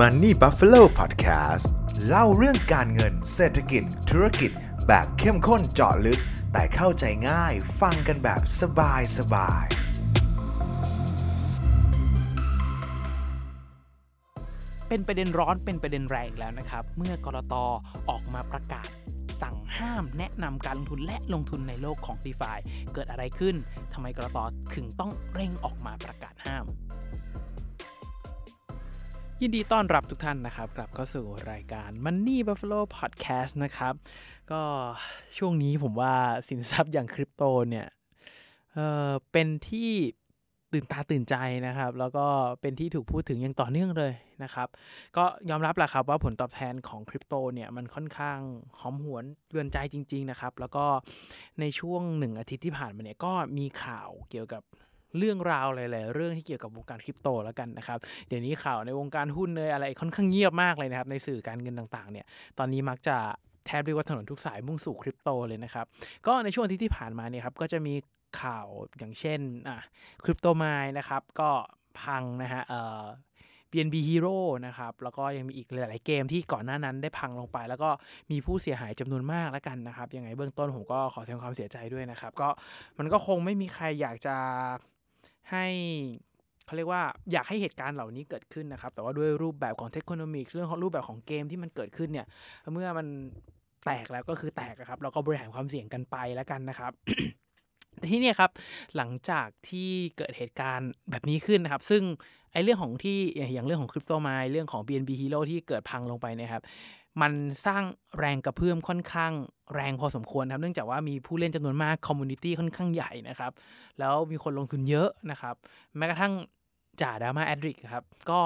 Money Buffalo Podcast เล่าเรื่องการเงินเศรษฐกิจ ธุรกิจ แบบเข้มข้นเจาะลึก แต่เข้าใจง่ายฟังกันแบบสบายสบาย เป็นประเด็นร้อนเป็นประเด็นแรงแล้วนะครับ เมื่อกรตออกมาประกาศสั่งห้ามแนะนำการลงทุนและลงทุนในโลกของ d e f าเกิดอะไรขึ้นทำไมกรตถึงต้องเร่งออกมาประกาศห้าม ยินดีต้อนรับทุกท่านนะครับ กลับเข้าสู่รายการ Money Buffalo Podcast นะครับ ก็ช่วงนี้ผมว่าสินทรัพย์อย่างคริปโตเนี่ยเออเป็นที่ตื่นตาตื่นใจนะครับ แล้วก็เป็นที่ถูกพูดถึงอย่างต่อเนื่องเลยนะครับ ก็ยอมรับแหละครับว่าผลตอบแทนของคริปโตเนี่ยมันค่อนข้างหอมหวนเรือนใจจริง ๆ นะครับ แล้วก็ในช่วงหนึ่งอาทิตย์ที่ผ่านมาเนี่ยก็มีข่าวเกี่ยวกับ เรื่องราวหลายๆเรื่องที่เกี่ยวกับวงการคริปโตแล้วกันนะครับ เดี๋ยวนี้ข่าวในวงการหุ้นเลยอะไรค่อนข้างเงียบมากเลยนะครับในสื่อการเงินต่างๆเนี่ยตอนนี้มักจะแทบเรียกว่าถนนทุกสายมุ่งสู่คริปโตเลยนะครับ ก็ในช่วงทิตย์ที่ผ่านมาเนี่ยครับก็จะมีข่าวอย่างเช่นอะคริปโตไมล์นะครับก็พังนะฮะเอ่อ BNB Hero นะครับ แล้วก็ยังมีอีกหลาย ๆ เกมที่ก่อนหน้านั้นได้พังลงไป แล้วก็มีผู้เสียหายจำนวนมากแล้วกันนะครับ ยังไงเบื้องต้นผมก็ขอแสดงความเสียใจด้วยนะครับ ก็มันก็คงไม่มีใครอยากจะ ให้เขาเรียกว่าอยากให้เหตุการณ์เหล่านี้เกิดขึ้นนะครับ แต่ว่าด้วยรูปแบบของเทคโนมิกเรื่องของรูปแบบของเกมที่มันเกิดขึ้นเนี่ย เมื่อมันแตกแล้วก็คือแตกครับ เราก็บริหารความเสี่ยงกันไปแล้วกันนะครับที่นี่ครับหลังจากที่เกิดเหตุการณ์แบบนี้ขึ้นนะครับ ซึ่งไอ้เรื่องของที่อย่างเรื่องของคริปโตไมล์เรื่องของ BNB Hero ที่เกิดพังลงไปนะครับมันสร้างแรงกระเพื่อมค่อนข้างแรงพอสมควรครับ เนื่องจากว่ามีผู้เล่นจำนวนมาก community ค่อนข้างใหญ่นะครับ แล้วมีคนลงทุนเยอะนะครับ แม้กระทั่งจ่า Drama-addict ครับ ก็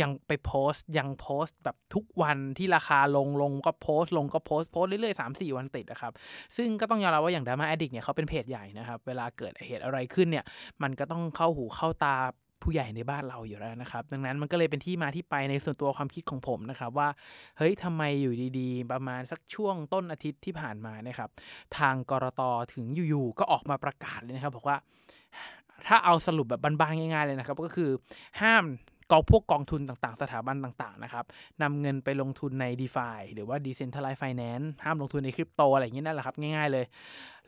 ยังไปโพสต์ ยังโพสต์แบบทุกวันที่ราคาลงลงก็โพสต์ ลงก็โพสต์โพสต์เรื่อยๆสามสี่วันติดนะครับ ซึ่งก็ต้องยอมรับว่าอย่าง Drama-addict เนี่ยเขาเป็นเพจใหญ่นะครับ เวลาเกิดเหตุอะไรขึ้นเนี่ย มันก็ต้องเข้าหูเข้าตา ผู้ใหญ่ในบ้านเราอยู่แล้วนะครับ ดังนั้นมันก็เลยเป็นที่มาที่ไปในส่วนตัวความคิดของผมนะครับว่าเฮ้ยทำไมอยู่ดีๆ ประมาณสักช่วงต้นอาทิตย์ที่ผ่านมานะครับทางกรตถึงอยู่ๆก็ออกมาประกาศเลยนะครับบอกว่าถ้าเอาสรุปแบบบานๆง่ายๆเลยนะครับ ก็คือห้ามกองพวกกองทุนต่างๆ สถาบันต่างๆนะครับนำเงินไปลงทุนใน d e f าหรือว่า Decentralized Finance ห้ามลงทุนในคริปโตอะไรอย่างนี้นั่นแหละครับ ง่ายๆเลย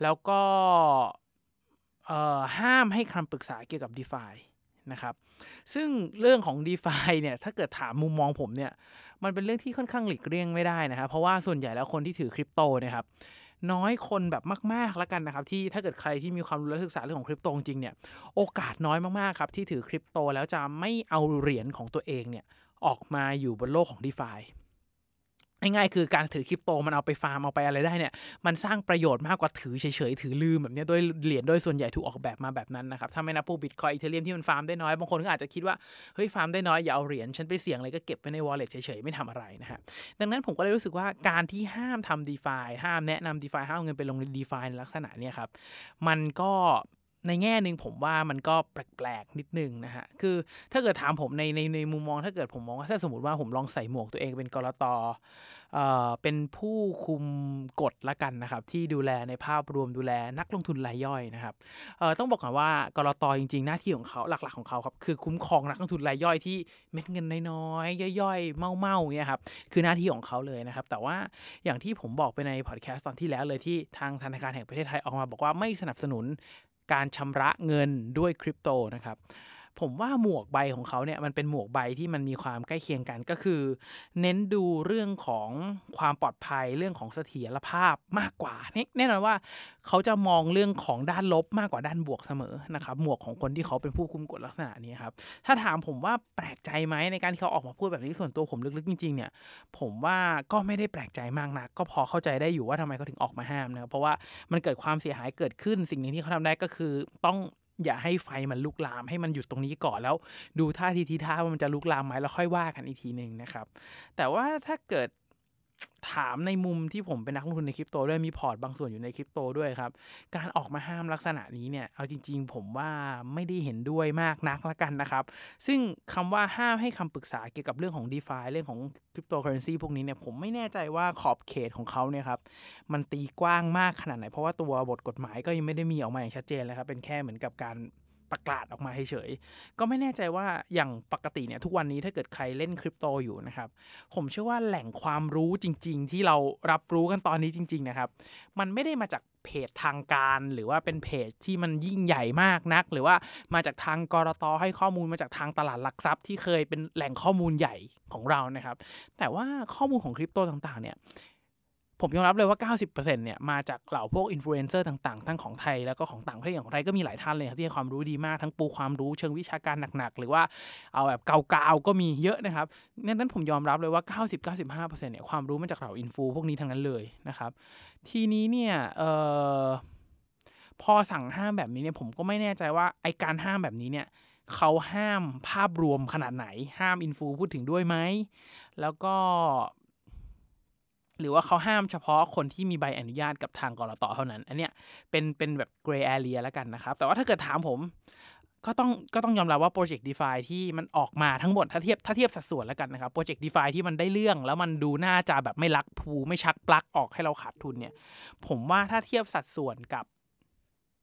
แล้วก็ห้ามให้คำปรึกษาเกี่ยวกับ d e f า นะครับ ซึ่งเรื่องของ d e f าเนี่ยถ้าเกิดถามมุมมองผมเนี่ยมันเป็นเรื่องที่ค่อนข้างหลีกเลี่ยงไม่ได้นะครับ เพราะว่าส่วนใหญ่แล้วคนที่ถือคริปโตนะครับน้อยคนแบบมาก ๆ แล้วกันนะครับ ที่ถ้าเกิดใครที่มีความรู้และศึกษาเรื่องของคริปโตจริงเนี่ยโอกาสน้อยมากๆครับที่ถือคริปโตแล้วจะไม่เอาเหรียญของตัวเองเนี่ยออกมาอยู่บนโลกของ d e f า ง่ายๆคือการถือคริปโตมันเอาไปฟาร์มเอาไปอะไรได้เนี่ยมันสร้างประโยชน์มากกว่าถือเฉยๆถือลืมแบบนี้โดยเหรียญโดยส่วนใหญ่ถูกออกแบบมาแบบนั้นนะครับถ้าไม่นับพวกบิตคอยอีเทเรียมที่มันฟาร์มได้น้อยบางคนก็อาจจะคิดว่าเฮ้ยฟาร์มได้น้อยอย่าเอาเหรียญฉันไปเสี่ยงเลยก็เก็บไว้ในวอลเล็ตเฉยๆไม่ทำอะไรนะฮะดังนั้นผมก็เลยรู้สึกว่าการที่ห้ามทำ d e f าห้ามแนะนำ d e f าห้ามเอาเงินไปลงใน d e f าในลักษณะนี้ครับมันก็ ในแง่หนึ่งผมว่ามันก็แปลกๆนิดนึงนะฮะ คือถ้าเกิดถามผมในในในมุมมอง ถ้าเกิดผมมองว่าถ้าสมมติว่าผมลองใส่หมวกตัวเองเป็นกรตเอ่อเป็นผู้คุมกฎละกันนะครับ ที่ดูแลในภาพรวมดูแลนักลงทุนรายย่อยนะครับเอ่อต้องบอกก่อนว่ากรตจริง ๆ หน้าที่ของเขาหลักๆของเขาครับคือคุ้มครองนักลงทุนรายย่อยที่เม็ดเงินน้อยๆย่อยๆเมาๆเนี่ยครับคือหน้าที่ของเขาเลยนะครับ แต่ว่าอย่างที่ผมบอกไปในพอดแคสต์ตอนที่แล้วเลยที่ทางธนาคารแห่งประเทศไทยออกมาบอกว่าไม่สนับสนุน การชำระเงินด้วยคริปโตนะครับ ผมว่าหมวกใบของเขาเนี่ยมันเป็นหมวกใบที่มันมีความใกล้เคียงกันก็คือ เน้นดูเรื่องของความปลอดภัยเรื่องของเสถียรภาพมากกว่าแน่นอนว่าเขาจะมองเรื่องของด้านลบมากกว่าด้านบวกเสมอนะครับหมวกของคนที่เขาเป็นผู้คุมกฎลักษณะนี้ครับถ้าถามผมว่าแปลกใจไหมในการที่เขาออกมาพูดแบบนี้ส่วนตัวผมลึกๆจริงๆเนี่ยผมว่าก็ไม่ได้แปลกใจมากนัก ก็พอเข้าใจได้อยู่ว่าทำไมเขาถึงออกมาห้ามนะครับเพราะว่ามันเกิดความเสียหายเกิดขึ้นสิ่งหนึ่งที่เขาทำได้ก็คือต้อง อย่าให้ไฟมันลุกลามให้มันหยุดตรงนี้ก่อนแล้ว ดูท่าทีทีท่าว่ามันจะลุกลามไหมแล้วค่อยว่ากันอีกทีหนึ่งนะครับ แต่ว่าถ้าเกิด ถามในมุมที่ผมเป็นนักลงทุนในคริปโตด้วยมีพอร์ตบางส่วนอยู่ในคริปโตด้วยครับ การออกมาห้ามลักษณะนี้เนี่ย เอาจริง ๆ ผมว่าไม่ได้เห็นด้วยมากนักละกันนะครับ ซึ่งคำว่าห้ามให้คำปรึกษาเกี่ยวกับเรื่องของ d e f าเรื่องของคริปโตเคอเรนซีพวกนี้เนี่ย ผมไม่แน่ใจว่าขอบเขตของเขาเนี่ยครับ มันตีกว้างมากขนาดไหน เพราะว่าตัวบทกฎหมายก็ยังไม่ได้มีออกมาอย่างชัดเจนเลยครับ เป็นแค่เหมือนกับการ ประกาศออกมาเฉยๆก็ไม่แน่ใจว่าอย่างปกติเนี่ยทุกวันนี้ถ้าเกิดใครเล่นคริปโตอยู่นะครับ ผมเชื่อว่าแหล่งความรู้จริง ๆ ที่เรารับรู้กันตอนนี้จริง ๆ นะครับ มันไม่ได้มาจากเพจทางการหรือว่าเป็นเพจที่มันยิ่งใหญ่มากนัก หรือว่ามาจากทาง ก.ล.ต. ให้ข้อมูลมาจากทางตลาดหลักทรัพย์ที่เคยเป็นแหล่งข้อมูลใหญ่ของเรานะครับ แต่ว่าข้อมูลของคริปโตต่างๆเนี่ย ผมยอมรับเลยว่า 90%เนี่ยมาจากเหล่าพวกอินฟลูเอนเซอร์ต่างๆ ทั้งของไทยแล้วก็ของต่างประเทศอย่างของไทยก็มีหลายท่านเลยครับที่ให้ความรู้ดีมากทั้งปูความรู้เชิงวิชาการหนักๆ หรือว่าเอาแบบเกาๆก็มีเยอะนะครับนั้นผมยอมรับเลยว่า 90-95%เนี่ยความรู้มาจากเหล่าอินฟูพวกนี้ทั้งนั้นเลยนะครับ ทีนี้เนี่ยเอ่อพอสั่งห้ามแบบนี้เนี่ยผมก็ไม่แน่ใจว่าไอการห้ามแบบนี้เนี่ยเขาห้ามภาพรวมขนาดไหน ห้ามอินฟูพูดถึงด้วยไหม แล้วก็ หรือว่าเขาห้ามเฉพาะคนที่มีใบอนุญาตกับทางกรตเท่านั้น อันเนี้ยเป็นเป็นแบบ gray area แล้วกันนะครับ แต่ว่าถ้าเกิดถามผมก็ต้องก็ต้องยอมรับว่าโปรเจกต์ DeFi ที่มันออกมาทั้งหมดถ้าเทียบถ้าเทียบสัดส่วนแล้วกันนะครับโปรเจกต์ DeFi ที่มันได้เรื่อง แล้วมันดูน่าจะแบบไม่ rug pull ไม่ชักปลั๊กออกให้เราขาดทุนเนี่ย ผมว่าถ้าเทียบสัดส่วนกับ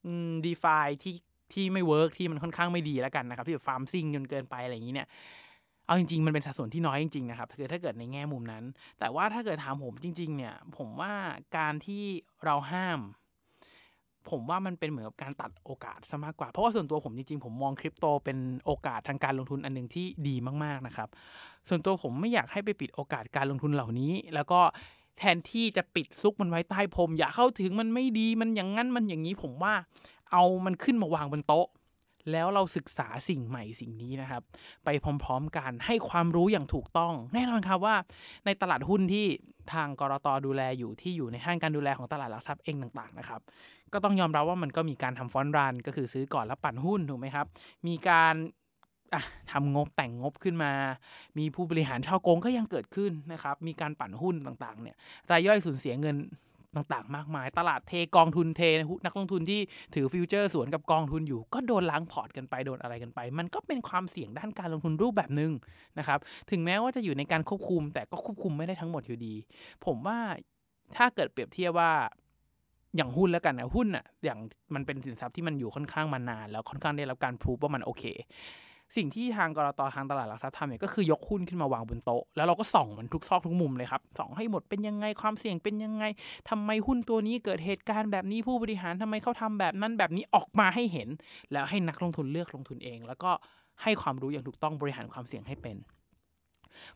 อืม DeFi ที่ที่ไม่ work ที่มันค่อนข้างไม่ดีแล้วกันนะครับ ที่แบบฟาร์มซิ่งจนเกินไปอะไรอย่างนี้เนี่ย เอาจริงๆ มันเป็นสัดส่วนที่น้อยจริงๆนะครับคือถ้าเกิดในแง่มุมนั้น แต่ว่าถ้าเกิดถามผมจริง ๆ เนี่ย ผมว่าการที่เราห้าม ผมว่ามันเป็นเหมือนกับการตัดโอกาสซะมากกว่า เพราะว่าส่วนตัวผมจริงๆ ผมมองคริปโตเป็นโอกาสทางการลงทุนอันหนึ่งที่ดีมากๆนะครับ ส่วนตัวผมไม่อยากให้ไปปิดโอกาสการลงทุนเหล่านี้ แล้วก็แทนที่จะปิดซุกมันไว้ใต้พรมอย่าเข้าถึงมันไม่ดีมันอย่างนั้นมันอย่างนี้ผมว่าเอามันขึ้นมาวางบนโต๊ะ แล้วเราศึกษาสิ่งใหม่สิ่งนี้นะครับ ไปพร้อมๆกันให้ความรู้อย่างถูกต้อง แน่นอนครับว่า ในตลาดหุ้นที่ทาง ก.ล.ต. ดูแลอยู่ที่อยู่ในห้างการดูแลของตลาดหลักทรัพย์เองต่างๆนะครับ ก็ต้องยอมรับว่ามันก็มีการทำ front run ก็คือซื้อก่อนแล้วปั่นหุ้นถูกไหมครับ มีการทำงบแต่งงบขึ้นมา มีผู้บริหารฉ้อโกงก็ยังเกิดขึ้นนะครับ มีการปั่นหุ้นต่างๆเนี่ย รายย่อยสูญเสียเงิน ต่างๆ มากมาย ตลาดเทกองทุนเทนักลงทุนที่ถือฟิวเจอร์สวนกับกองทุนอยู่ ก็โดนล้างพอร์ตกันไปโดนอะไรกันไป มันก็เป็นความเสี่ยงด้านการลงทุนรูปแบบหนึ่งนะครับถึงแม้ว่าจะอยู่ในการควบคุม แต่ก็ควบคุมไม่ได้ทั้งหมดอยู่ดี ผมว่าถ้าเกิดเปรียบเทียบว่าอย่างหุ้นแล้วกันนะหุ้นอะอย่างมันเป็นสินทรัพย์ที่มันอยู่ค่อนข้างมานาน แล้วค่อนข้างได้รับการพูฟว่ามันโอเค สิ่งที่ทางกรตทางตลาดหลักทรัพย์ทำเนี่ยก็คือยกหุ้นขึ้นมาวางบนโต๊ะ แล้วเราก็ส่องมันทุกซอกทุกมุมเลยครับส่องให้หมดเป็นยังไงความเสี่ยงเป็นยังไงทำไมหุ้นตัวนี้เกิดเหตุการณ์แบบนี้ผู้บริหารทำไมเขาทำแบบนั้นแบบนี้ออกมาให้เห็น แล้วให้นักลงทุนเลือกลงทุนเอง แล้วก็ให้ความรู้อย่างถูกต้องบริหารความเสี่ยงให้เป็น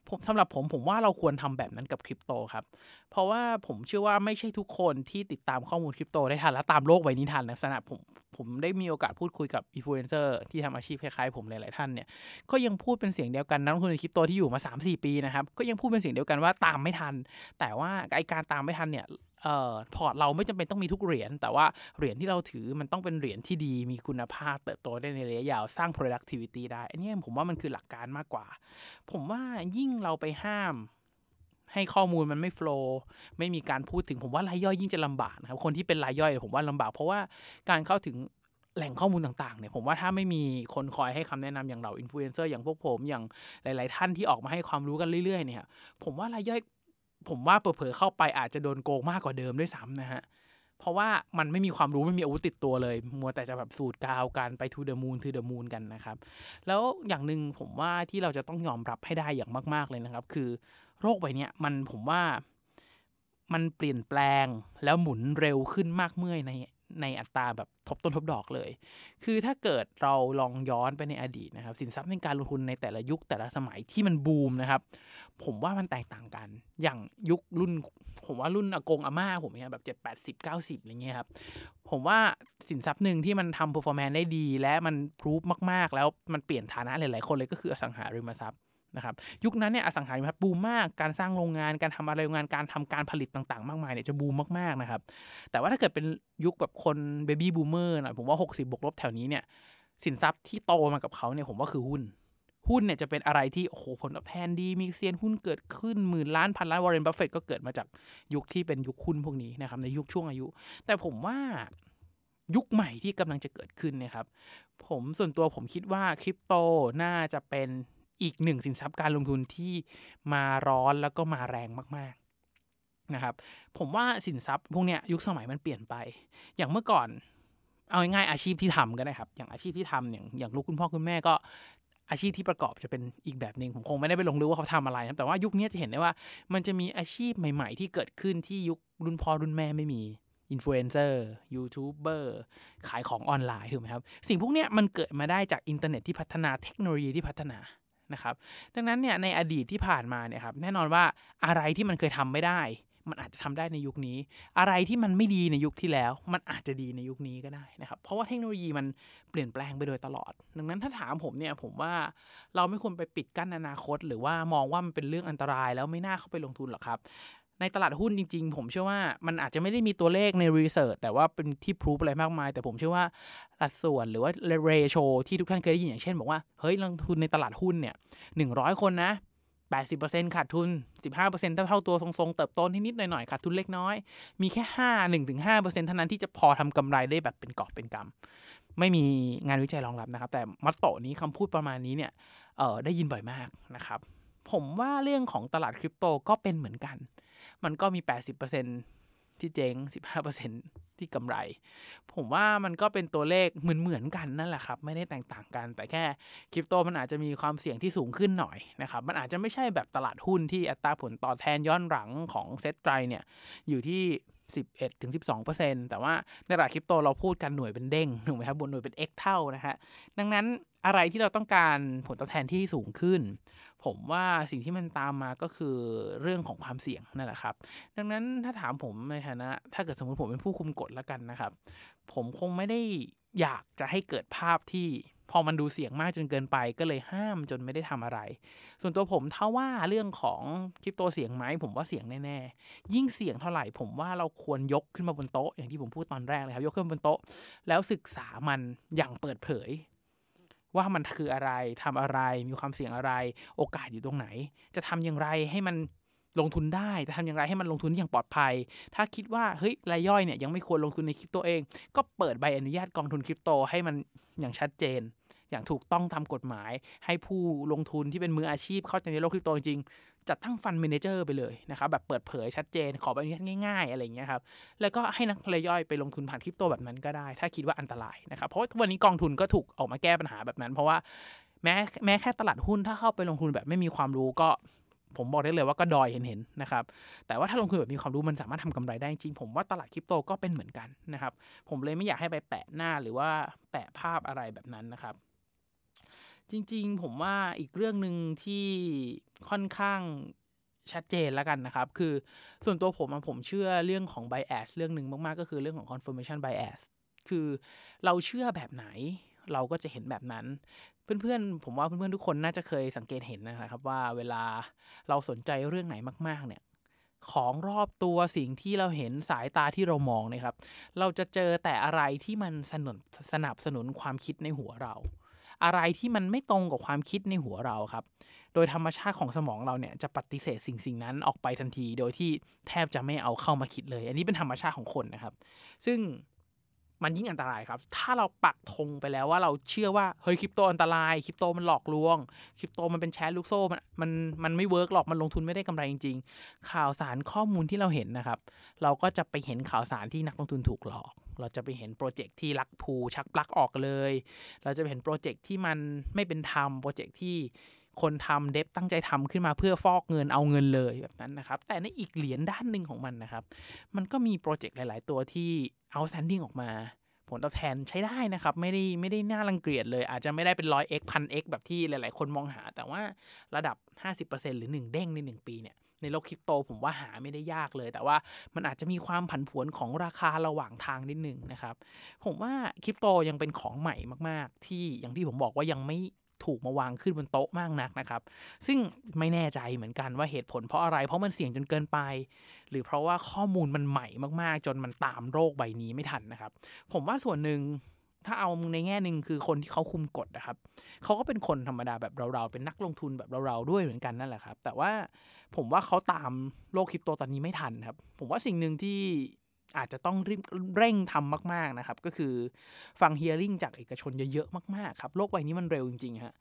ผมสำหรับผมผมว่าเราควรทำแบบนั้นกับคริปโตครับ เพราะว่าผมเชื่อว่าไม่ใช่ทุกคนที่ติดตามข้อมูลคริปโตได้ทันและตามโลกใบนี้ทันลักษณะผมผมได้มีโอกาสพูดคุยกับอินฟลูเอนเซอร์ที่ทำอาชีพคล้ายๆผมหลายๆท่านเนี่ยก็ยังพูดเป็นเสียงเดียวกันนักลงทุนในคริปโตที่อยู่มา 3-4 ปีนะครับก็ยังพูดเป็นเสียงเดียวกันว่าตามไม่ทัน แต่ว่าไอ้การตามไม่ทันเนี่ย เอ่อพอร์ตเราไม่จำเป็นต้องมีทุกเหรียญแต่ว่าเหรียญที่เราถือมันต้องเป็นเหรียญที่ดีมีคุณภาพเติบโตได้ในระยะยาวสร้าง productivity ได้ อันนี้ผมว่ามันคือหลักการมากกว่า ผมว่ายิ่งเราไปห้ามให้ข้อมูลมันไม่ flow ไม่มีการพูดถึงผมว่ารายย่อยยิ่งจะลำบากนะครับคนที่เป็นรายย่อยผมว่าลำบากเพราะว่าการเข้าถึงแหล่งข้อมูลต่างๆเนี่ยผมว่าถ้าไม่มีคนคอยให้คำแนะนำอย่างเราอินฟลูเอนเซอร์อย่างพวกผมอย่างหลาย ๆ ท่านที่ออกมาให้ความรู้กันเรื่อย ๆ เนี่ย ผมว่ารายย่อย ผมว่าเผลอๆเข้าไปอาจจะโดนโกงมากกว่าเดิมด้วยซ้ำนะฮะ เพราะว่ามันไม่มีความรู้ไม่มีอาวุธติดตัวเลย มัวแต่จะแบบสูตรกาวกันไปทูเดอะมูนทูเดอะมูนกันนะครับ แล้วอย่างหนึ่งผมว่าที่เราจะต้องยอมรับให้ได้อย่างมาก ๆเลยนะครับ คือโรคใบนี้มันผมว่ามันเปลี่ยนแปลงแล้วหมุนเร็วขึ้นมากเมื่อใน ในอัตราแบบทบต้นทบดอกเลย คือถ้าเกิดเราลองย้อนไปในอดีตนะครับ สินทรัพย์ในการลงทุนในแต่ละยุคแต่ละสมัยที่มันบูมนะครับ ผมว่ามันแตกต่างกัน อย่างยุครุ่น ผมว่ารุ่นอากงอาม่าผมเนี่ยแบบเจ็ดแปดสิบเก้าสิบอะไรเงี้ยครับ ผมว่าสินทรัพย์หนึ่งที่มันทำ performance ได้ดี และมัน prove มาก ๆ แล้วมันเปลี่ยนฐานะหลาย ๆ คนเลยก็คืออสังหาริมทรัพย์ นะครับยุคนั้นเนี่ยอสังหาริมทรัพย์บูมมากการสร้างโรงงานการทำอะไรโรงงานการทำการผลิตต่างๆ มากมายเนี่ยจะบูมมากๆนะครับแต่ว่าถ้าเกิดเป็นยุคแบบคนเบบี้บูมเมอร์หน่อยผมว่า 60บวกลบแถวนี้เนี่ยสินทรัพย์ที่โตมากับเขาเนี่ยผมว่าคือหุ้น หุ้นเนี่ยจะเป็นอะไรที่โอ้โหผลตอบแทนดี มีเซียนหุ้นเกิดขึ้นหมื่นล้านพันล้านวอร์เรนบัฟเฟตก็เกิดมาจากยุคที่เป็นยุคหุ้นพวกนี้นะครับในยุคช่วงอายุ แต่ผมว่ายุคใหม่ที่กำลังจะเกิดขึ้นนะครับผมส่วนตัวผมคิดว่าคริปโตน่าจะเป็น อีกหนึ่งสินทรัพย์การลงทุนที่มาร้อนแล้วก็มาแรงมากๆนะครับ ผมว่าสินทรัพย์พวกเนี้ยยุคสมัยมันเปลี่ยนไป อย่างเมื่อก่อน เอาง่ายๆอาชีพที่ทำก็ได้ครับ อย่างอาชีพที่ทำอย่างอย่างลูกคุณพ่อคุณแม่ก็อาชีพที่ประกอบจะเป็นอีกแบบหนึ่งผมคงไม่ได้ไปลงลึกว่าเขาทำอะไรนะแต่ว่ายุคนี้จะเห็นได้ว่า มันจะมีอาชีพใหม่ ๆ ที่เกิดขึ้นที่ยุครุ่นพ่อรุ่นแม่ไม่มีอินฟลูเอนเซอร์ยูทูบเบอร์ขายของออนไลน์ถูกไหมครับ สิ่งพวกนี้มันเกิดมาได้จากอินเทอร์เน็ตที่พัฒนาเทคโนโลยีที่พัฒนา นะครับ ดังนั้นเนี่ยในอดีตที่ผ่านมาเนี่ยครับแน่นอนว่าอะไรที่มันเคยทำไม่ได้ มันอาจจะทำได้ในยุคนี้ อะไรที่มันไม่ดีในยุคที่แล้ว มันอาจจะดีในยุคนี้ก็ได้นะครับ เพราะว่าเทคโนโลยีมันเปลี่ยนแปลงไปโดยตลอด ดังนั้นถ้าถามผมเนี่ยผมว่าเราไม่ควรไปปิดกั้นอนาคต หรือว่ามองว่ามันเป็นเรื่องอันตรายแล้วไม่น่าเข้าไปลงทุนหรอกครับ ในตลาดหุ้นจริง ๆ ผมเชื่อว่ามันอาจจะไม่ได้มีตัวเลขในรีเสิร์ชแต่ว่าเป็นที่พรูฟอะไรมากมาย แต่ผมเชื่อว่าสัดส่วนหรือว่าเรโชที่ทุกท่านเคยได้ยินอย่างเช่น บอกว่า เฮ้ยลงทุนในตลาดหุ้นเนี่ยหนึ่งร้อยคนนะ80%ขาดทุน 15%เท่าเท่าตัวทรงๆ เติบโตนิดๆหน่อยๆ ขาดทุนเล็กน้อย มีแค่ 5 1-5%เท่านั้นที่จะพอทำกำไรได้แบบเป็นกอบเป็นกำ ไม่มีงานวิจัยรองรับนะครับ แต่มัตโตนี้คำพูดประมาณนี้เนี่ย เออได้ยินบ่อยมากนะครับ ผมว่าเรื่องของตลาดคริปโตก็เป็นเหมือนกัน มันก็มี 80%ที่เจ๊ง 15%ที่กำไร ผมว่ามันก็เป็นตัวเลขเหมือนเหมือนกันนั่นแหละครับ ไม่ได้แตกต่างกัน แต่แค่คริปโตมันอาจจะมีความเสี่ยงที่สูงขึ้นหน่อยนะครับ มันอาจจะไม่ใช่แบบตลาดหุ้นที่อัตราผลตอบแทนย้อนหลังของเซ็ตไตรเนี่ยอยู่ที่ 11ถึง12 แต่ว่าในตลาดคริปโตเราพูดกันหน่วยเป็นเด้งถูกไหมครับบนหน่วยเป็น x เท่านะฮะดังนั้นอะไรที่เราต้องการผลตอบแทนที่สูงขึ้น ผมว่าสิ่งที่มันตามมาก็คือเรื่องของความเสี่ยงนั่นแหละครับ ดังนั้นถ้าถามผมในฐานะ ถ้าเกิดสมมติผมเป็นผู้คุมกฎแล้วกันนะครับ ผมคงไม่ได้อยากจะให้เกิดภาพที่ พอมันดูเสี่ยงมากจนเกินไปก็เลยห้ามจนไม่ได้ทำอะไร ส่วนตัวผมถ้าว่าเรื่องของคริปโตเสี่ยงไหมผมว่าเสี่ยงแน่ๆ ยิ่งเสี่ยงเท่าไหร่ผมว่าเราควรยกขึ้นมาบนโต๊ะ อย่างที่ผมพูดตอนแรกเลยครับ ยกขึ้นบนโต๊ะ แล้วศึกษามันอย่างเปิดเผย ว่ามันคืออะไรทำอะไรมีความเสี่ยงอะไร โอกาสอยู่ตรงไหน จะทำอย่างไรให้มันลงทุนได้จะทำอย่างไรให้มันลงทุนอย่างปลอดภัย ถ้าคิดว่าเฮ้ยรายย่อยเนี่ยยังไม่ควรลงทุนในคริปโตเอง ก็เปิดใบอนุญาตกองทุนคริปโตให้มันอย่างชัดเจน อย่างถูกต้องตามกฎหมาย ให้ผู้ลงทุนที่เป็นมืออาชีพเข้าใจในโลกคริปโตจริงจัดตั้งฟันเมนเจอร์ไปเลยนะครับแบบเปิดเผยชัดเจนขอใบอนุญาตง่าย ๆ อะไรอย่างเงี้ยครับแล้วก็ให้นักรายย่อยไปลงทุนผ่านคริปโตแบบนั้นก็ได้ ถ้าคิดว่าอันตรายนะครับเพราะว่าวันนี้กองทุนก็ถูกออกมาแก้ปัญหาแบบนั้น เพราะว่าแม้แม้แค่ตลาดหุ้นถ้าเข้าไปลงทุนแบบไม่มีความรู้ก็ผมบอกได้เลยว่าก็ดอยเห็นๆนะครับ แต่ว่าถ้าลงทุนแบบมีความรู้มันสามารถทำกำไรได้จริง ผมว่าตลาดคริปโตก็เป็นเหมือนกันนะครับ ผมเลยไม่อยากให้ไปแปะหน้าหรือว่าแปะภาพอะไรแบบนั้นนะครับ จริงๆ ผมว่าอีกเรื่องหนึ่งที่ค่อนข้างชัดเจนแล้วกันนะครับ คือส่วนตัวผมผมเชื่อเรื่องของ bias เรื่องหนึ่งมาก ๆ ก็คือเรื่องของ confirmation bias คือเราเชื่อแบบไหนเราก็จะเห็นแบบนั้น เพื่อนๆ ผมว่าเพื่อนๆ ทุกคนน่าจะเคยสังเกตเห็นนะครับว่าเวลาเราสนใจเรื่องไหนมาก ๆ เนี่ย ของรอบตัวสิ่งที่เราเห็นสายตาที่เรามองนะครับ เราจะเจอแต่อะไรที่มันสนับสนับสนุนความคิดในหัวเรา อะไรที่มันไม่ตรงกับความคิดในหัวเราครับ โดยธรรมชาติของสมองเราเนี่ยจะปฏิเสธสิ่งสิ่งนั้นออกไปทันที โดยที่แทบจะไม่เอาเข้ามาคิดเลย อันนี้เป็นธรรมชาติของคนนะครับ ซึ่งมันยิ่งอันตรายครับ ถ้าเราปักธงไปแล้วว่าเราเชื่อว่าเฮ้ยคริปโตอันตราย คริปโตมันหลอกลวง คริปโตมันเป็นแชร์ลูกโซ่ มันมันมันไม่ work หรอก มันลงทุนไม่ได้กำไรจริง ๆ ข่าวสารข้อมูลที่เราเห็นนะครับ เราก็จะไปเห็นข่าวสารที่นักลงทุนถูกหลอก เราจะไปเห็นโปรเจกต์ที่ rug pull ชักปลั๊กออกเลย เราจะเห็นโปรเจกต์ที่มันไม่เป็นธรรมโปรเจกต์ที่คนทำ dev ตั้งใจทำขึ้นมาเพื่อฟอกเงินเอาเงินเลยแบบนั้นนะครับ แต่ในอีกเหรียญด้านหนึ่งของมันนะครับ มันก็มีโปรเจกต์หลาย ๆ ตัวที่เอาแซนดิ้งออกมา ผลตอบแทนใช้ได้นะครับ ไม่ได้ไม่ได้น่ารังเกียจเลย อาจจะไม่ได้เป็นร้อย x พัน x แบบที่หลาย ๆ คนมองหา แต่ว่าระดับ 50%หรือ 1 เด้งใน 1 ปีเนี่ย ในโลกคริปโตผมว่าหาไม่ได้ยากเลย แต่ว่ามันอาจจะมีความผันผวนของราคาระหว่างทางนิดนึงนะครับ ผมว่าคริปโตยังเป็นของใหม่มาก ๆ ที่อย่างที่ผมบอกว่ายังไม่ถูกมาวางขึ้นบนโต๊ะมากนักนะครับ ซึ่งไม่แน่ใจเหมือนกันว่าเหตุผลเพราะอะไร เพราะมันเสี่ยงจนเกินไป หรือเพราะว่าข้อมูลมันใหม่มากๆ จนมันตามโรคใบนี้ไม่ทันนะครับ ผมว่าส่วนหนึ่ง ถ้าเอาในแง่หนึ่งคือคนที่เขาคุมกฎนะครับเขาก็เป็นคนธรรมดาแบบเราๆเป็นนักลงทุนแบบเราๆด้วยเหมือนกันนั่นแหละครับ แต่ว่าผมว่าเขาตามโลกคริปโตตอนนี้ไม่ทันครับ ผมว่าสิ่งหนึ่งที่อาจจะต้องรีบเร่งทำมาก ๆนะครับ ก็คือฟังเฮียริ่งจากเอกชนเยอะๆมากๆครับ โลกใบนี้มันเร็วจริงๆฮะ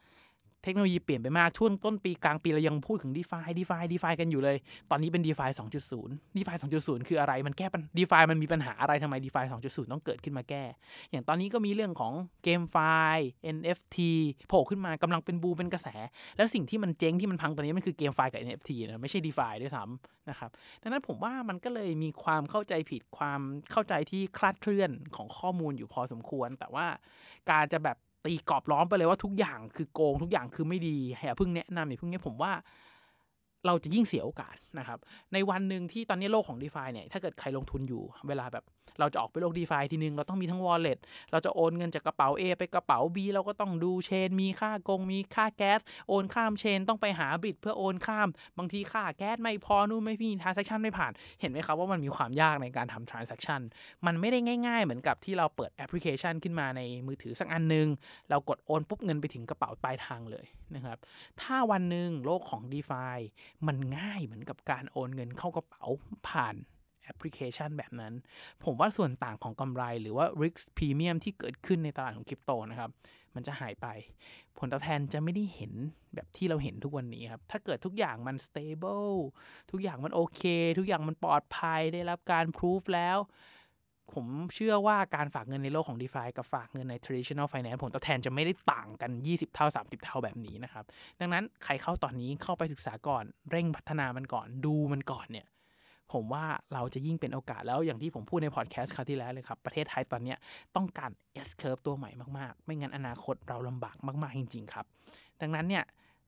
เทคโนโลยีเปลี่ยนไปมาก ช่วงต้นปีกลางปีเรายังพูดถึง d e f า d e f า d e f ากันอยู่เลย ตอนนี้เป็น d e f า2.0 d e f า2.0 คืออะไรมันแก้ปัญ d e f ามันมีปัญหาอะไรทำไม d e f า2.0 ต้องเกิดขึ้นมาแก้ อย่างตอนนี้ก็มีเรื่องของเกมไฟล์ NFT โผล่ขึ้นมากำลังเป็นบูเป็นกระแส แล้วสิ่งที่มันเจ๊งที่มันพังตอนนี้มันคือเกมไฟล์กับ NFT นะไม่ใช่ d e f าด้วยซ้ำนะครับดังนั้นผมว่ามันก็เลยมีความเข้าใจผิดความเข้าใจที่คลาดเคลื่อนของข้อมูลอยู่พอสมควร แต่ว่าการจะแบบ ตีกรอบล้อมไปเลยว่าทุกอย่างคือโกงทุกอย่างคือไม่ดีอย่าเพิ่งแนะนำอย่าเพิ่งเนี้ยผมว่าเราจะยิ่งเสียโอกาสนะครับ ในวันหนึ่งที่ตอนนี้โลกของ d e f าเนี่ย ถ้าเกิดใครลงทุนอยู่ เวลาแบบ เราจะออกไปโลก d e f าทีนึง เราต้องมีทั้ง wallet เราจะโอนเงินจากกระเป๋า A ไปกระเป๋า B เราก็ต้องดูเชน มีค่ากง มีค่าแก๊ส โอนข้ามเชนต้องไปหาบิตเพื่อโอนข้าม บางทีค่าแก๊สไม่พอนู่นไม่มี transaction ไม่ผ่าน เห็นไหมครับว่ามันมีความยากในการทำ transaction มันไม่ได้ง่ายๆ เหมือนกับที่เราเปิดแแอปพลิเคชันขึ้นมาในมือถือสักอันนึง เรากดโอนปุ๊บเงินไปถึงกระเป๋าปลายทางเลยนะครับ ถ้าวันหนึ่งโลกของ d e f ามันง่ายเหมือนกับการโอนเงินเข้ากระเป๋าผ่าน อปพลิเคชันแบบนั้น ผมว่าส่วนต่างของกำไรหรือว่า risk premium ที่เกิดขึ้นในตลาดของคริปโตนะครับมันจะหายไป ผลตอบแทนจะไม่ได้เห็นแบบที่เราเห็นทุกวันนี้ครับ ถ้าเกิดทุกอย่างมัน stable ทุกอย่างมันโอเค ทุกอย่างมันปลอดภัยได้รับการ proof แล้ว ผมเชื่อว่าการฝากเงินในโลกของ d e f ากับฝากเงินใน traditional finance ผลตอบแทนจะไม่ได้ต่างกัน 20 เท่า 30 เท่าแบบนี้นะครับ ดังนั้นใครเข้าตอนนี้เข้าไปศึกษาก่อน เร่งพัฒนามันก่อน ดูมันก่อนเนี่ย ผมว่าเราจะยิ่งเป็นโอกาสแล้วอย่างที่ผมพูดในพอดแคสต์คราวที่แล้วเลยครับ ประเทศไทยตอนนี้ต้องการ S curve ตัวใหม่มากๆ ไม่งั้นอนาคตเราลำบากมาก ๆ จริง ๆ ครับ ดังนั้นเนี่ย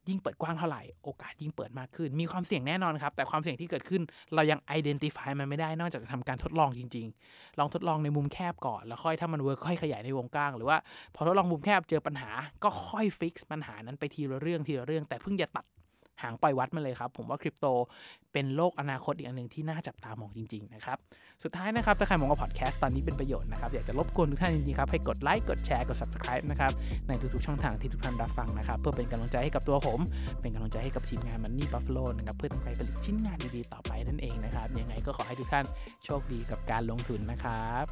ยิ่งเปิดกว้างเท่าไหร่โอกาสยิ่งเปิดมากขึ้น มีความเสี่ยงแน่นอนครับ แต่ความเสี่ยงที่เกิดขึ้นเรายัง identify มันไม่ได้นอกจากจะทำการทดลองจริง ๆ ลองทดลองในมุมแคบก่อนแล้วค่อยถ้ามัน work ค่อยขยายในวงกว้าง หรือว่าพอทดลองมุมแคบเจอปัญหาก็ค่อย fix ปัญหานั้นไปทีละเรื่องทีละเรื่อง แต่พึ่งอย่าตัด หางปล่อยวัดมาเลยครับ ผมว่าคริปโตเป็นโลกอนาคตอีกอันหนึ่งที่น่าจับตามองจริงๆนะครับ สุดท้ายนะครับ ถ้าใครมองว่าพอดแคสต์ตอนนี้เป็นประโยชน์นะครับ อยากจะรบกวนทุกท่านจริงๆครับ ให้กดไลค์กดแชร์กด subscribe นะครับ ในทุกๆช่องทางที่ทุกท่านรับฟังนะครับ เพื่อเป็นกำลังใจให้กับตัวผม เป็นกำลังใจให้กับทีมงานมันนี่บัฟฟ a โลนะครับเพื่อต้องไปผลิตชิ้นงานดีๆต่อไปนั่นเองนะครับยังไงก็ขอให้ทุกท่านโชคดีกับการลงทุนนะครับ